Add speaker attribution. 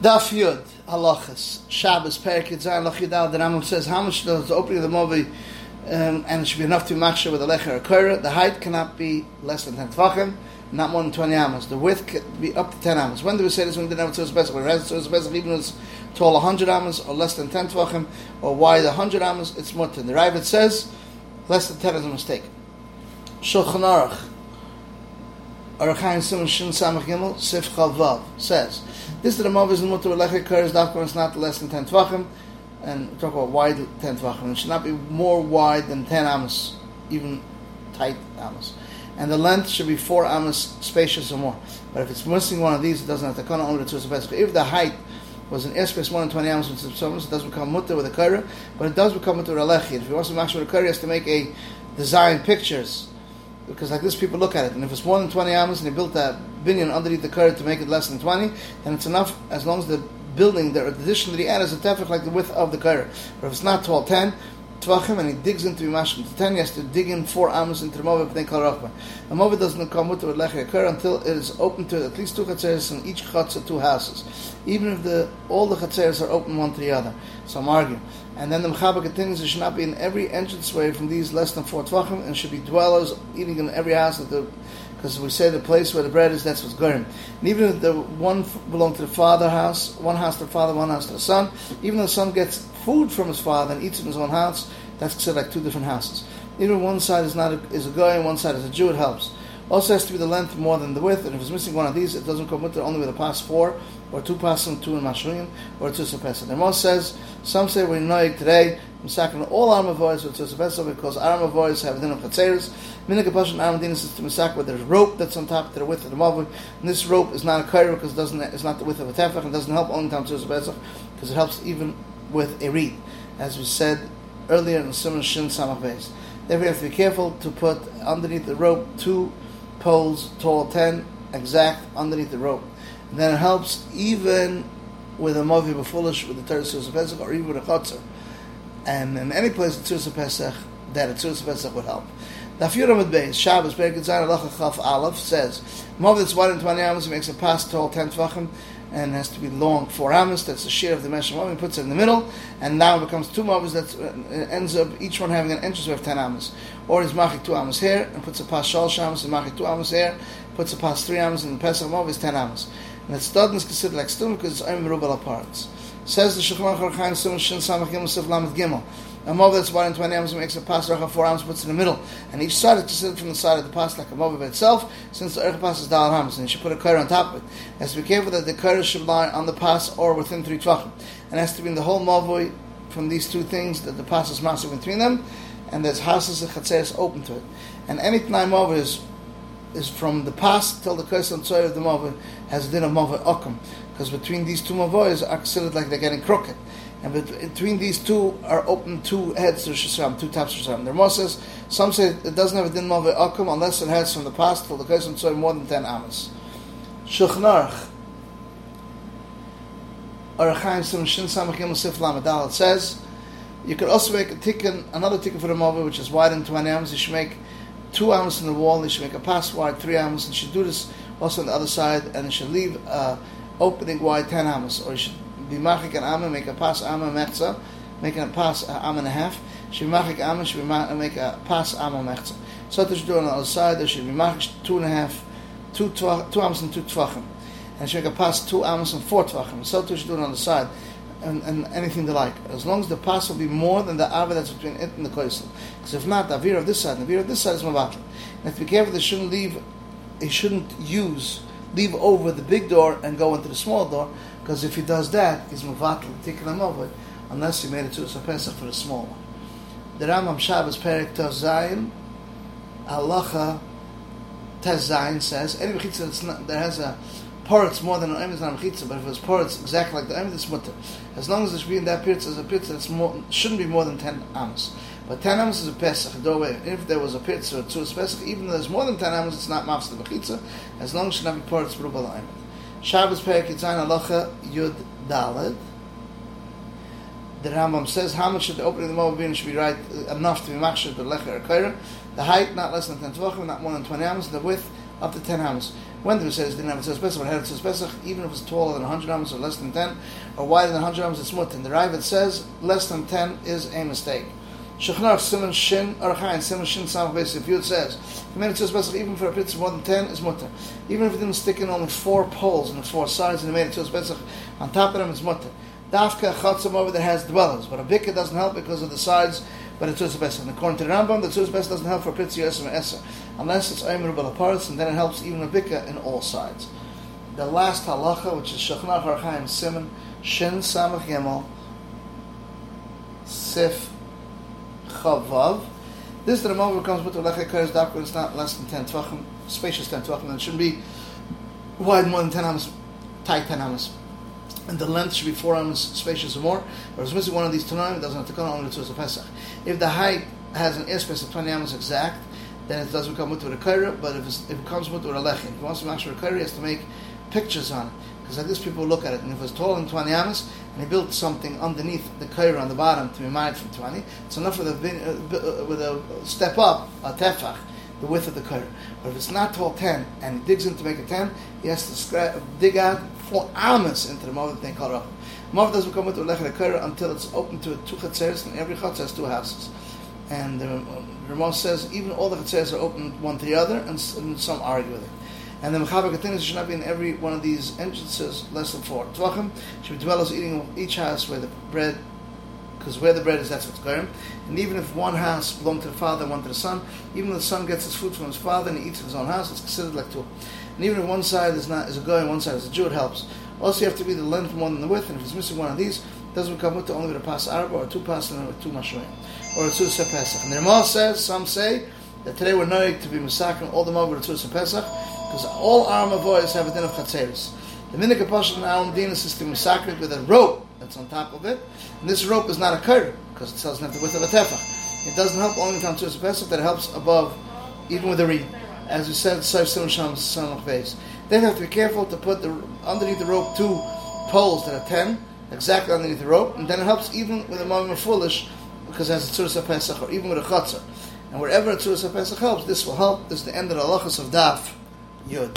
Speaker 1: Daf Yud, halachas, Shabbos, Perik Yitzayin, Lach Yudal, the Rambam says how much does the opening of the Movi, um, and it should be enough to match it with a lecher or kura. The height cannot be less than 10 tvachim, not more than 20 amos. The width can be up to 10 amos. When do we say this? When we didn't have a tzuras pesach. When a even if it's tall 100 amos or less than 10 tvachim, or wide 100 amos, it's mutter. The Ravid says less than 10 is a mistake. Shulchan Aruch, Arachayim Simon Shin Samach Gimel, Sif says, this is the Mav is mutter with lecher kura is not less than 10 tvachim, and we talk about wide 10 tvachim. It should not be more wide than 10 amos, even tight amos. And the length should be 4 amos, spacious or more. But if it's missing one of these, it doesn't have to come only to the If the height was an airspace more than 20 amos with subsummers, it doesn't become mutter with a kura, but it does become mutter with a lechi. If he wants to match with a he has to make a design pictures because like this people look at it, and if it's more than 20 amos and they built a binyan underneath the curve to make it less than 20, then it's enough as long as the building, the addition that he added is a tefach like the width of the curve. But if it's not 12, 10, tvachim, and he digs into Mimashim to 10, he has to dig in 4 amos into the Movid, then Kal. The Movid doesn't come with Lecher occur until it is open to at least two chatzeres in each chatzah, two houses. Even if the all the chatzeres are open one to the other. Some argue. And then the Mechaber continues, it should not be in every entranceway from these less than four tvachim, and should be dwellers eating in every house the because we say the place where the bread is, that's what's going. And even if the one belonged to the father house, one house to the father, one house to the son, even though the son gets food from his father and eats in his own house, that's considered like two different houses. Even one side is not a, is a guy and one side is a Jew, it helps. Also has to be the length more than the width, and if it's missing one of these, it doesn't come with it only with a pass four, or two passim, two in Mashuyim, or two sapesa. The most says, some say we're noig today, Misakin all armor voice with sapesa because armor voice have din of chatzeres. Minik passion armor din is to misak where there's rope that's on top to the width of the mavui, and this rope is not a kair because it doesn't it's not the width of a tefach and doesn't help only time sapesa because it helps even with a reed, as we said earlier in Simon Shin Samach Beis. Therefore, you have to be careful to put underneath the rope two poles tall 10 exact underneath the rope. And then it helps even with a Mavi Befulish with the Teres Pesach or even with a Chotzer. And in any place the Tzuras Pesach, that a Tzuras Pesach would help. The with Beis, Shabbos, Berkut Zayin, Alacha Aleph says, Mavi that's 120 amos, makes a pass tall 10 tvachim, and has to be long four amos. That's the share of the mesh He puts it in the middle, and now it becomes two amos. That uh, ends up each one having an entrance of ten amos. Or he's machik two amos here and puts a pas shal shamos and machik two amos here, puts a pas three amos, and the pesach mav is ten amos. And the stud is considered like stone because it's only rubel parts. Says the Shulchan Aruch Chaim Shin Samach Gimel Sif Lamed Gimel. A mov that's one and twenty amos makes a pas racha four amos puts in the middle, and each side is sit from the side of the pas like a mov by itself. Since the ercha pas is dal hams, and you should put a kar on top of it. It has to be careful that the kar should lie on the pas or within three tvachim, and has to be in the whole mavoi from these two things that the pas is massive between them, and there's houses and chatzeres open to it. And any tnai mov is is from the pas till the kais on of the mavoi has a din of mavoi okum, because between these two mavois are considered like they're getting crooked. And between these two are open two heads to Shisham, two taps to Shisham. The Ramah says, some say it doesn't have a din akum unless it has from the past till the Kaisim Tzoy more than 10 amas. Shulchan Aruch, Arachaim Sim Shin Samachim Sif Lamadal, it says, you could also make a tikkun, another tikkun for the maveh, which is wide in 20 amas. You should make two amas in the wall, you should make a pass wide, three amas, and you should do this also on the other side, and you should leave uh, opening wide 10 amas, or you should be machik an amma, make a pas amma mechza, making a pas amma and a half. Should be machik amma, should make a pas amma mechza. So you do on the other side, there should be machik two and a half, two, two amos and two tvachim. And should make a pas two amos and four tvachim. So you do on the other side. And, and, anything they like. As long as the pass will be more than the ava that's between it and the koisel. Because if not, the avir of this side, the avir of this side is mavatl. And if to be careful, they shouldn't leave, they shouldn't use, leave over the big door and go into the small door, because if he does that, he's muvatal tiklam over, unless he made it to a Pesach for the small one. The Rambam Shabbos Perik Taz Zayin, Halacha Taz Zayin says, any mechitza that has a parts more than an emes not mechitza, but if it's parts exactly like the emes, it's mutter. As long as it's being that pitz as a it's more, shouldn't be more than 10 amos. But 10 amos is a Pesach. If there was a pitz or two Pesach, even though there's more than 10 amos, it's not mafs the as long as it should not be parts, rubal emes. Shabbos Perik Yitzayin Halacha Yud Daled. The Rambam says how much should the opening of the Moabin should be right uh, enough to be machshir to lecher or. The height not less than ten tvachim, not more than twenty amos. The width up to ten amos. When the says didn't have a Pesach, but had a Pesach, even if it's taller than 100 amos or less than 10, or wider than 100 amos, it's. And the Ravid says less than 10 is a mistake. Shechnar Simon Shin Archain Simon Shin Samach Beis Yud says you made a Pesach even for a pizza more than 10 is mutter. Even if it didn't stick in only four poles and the four sides and it made a Pesach on top of them, it's mutter. Dafka Chatzam over there has dwellers, but a Bika doesn't help because of the sides but it's Pesach. And according to the Rambam, the Tzuz Pesach doesn't help for Pitzi Yosem Eser, unless it's Aymer Balaparis, and then it helps even a Bika in all sides. The last halacha, which is Shechnach Archaim Simon, Shin Samach Yemel, Sif Chavav. This is the moment comes with the Lecha Kares Dakar, it's not less than 10 tvachim, spacious 10 tvachim, and it shouldn't be wide more than 10 amas, tight 10 amas and the length should be four arms spacious or more, or it's missing one of these tanaim, it doesn't have to come to the Pesach. If the height has an airspace of 20 arms exact, then it doesn't come with a kaira, but if, if, it comes with a lechin, if wants to make sure a has to make pictures on it. Because like this, people look at it, and if it's taller than 20 amas, and he built something underneath the kaira on the bottom to be made from 20, it's enough with a, uh, with a step up, a tefach, the width of the curtain. But if it's not tall 10 and he digs in to make a 10, he has to scratch, dig out four amas into the mother thing called up. Mother doesn't come with the curtain until it's open to two chatzeres, and every chatzer has two houses. And the Ramon says even all the chatzeres are open one to the other, and, and some argue with it. And the mechaber continues should not be in every one of these entrances less than four. Tvachim should be dwellers eating each house where the bread because where the bread is, that's what's going. And even if one house belonged to the father, one to the son, even if the son gets his food from his father and he eats in his own house, it's considered like two. And even if one side is not is a and one side is a Jew, it helps. Also, you have to be the length more than the width, and if he's missing one of these, doesn't become with only with a pas arba or two pas and two mashroim or a tzur pesach. And the Ramah says, some say that today we're knowing to be massacring all the mob with a tzur pesach because all arm voice have a din of chatzeris. The minik apostle in our din is to massacre with a rope that's on top of it. And this rope is not a curtain because it doesn't have the width of a tefach. It doesn't help only from Tzuras Pesach, that helps above, even with the reed. As we said, Saif Simon Sham Son of Then you have to be careful to put the underneath the rope two poles that are ten, exactly underneath the rope, and then it helps even with a moment foolish because it has a Tzuras Pesach, or even with a Chatzah. And wherever a Tzuras Pesach helps, this will help. This is the end of the halachas of Daf Yud.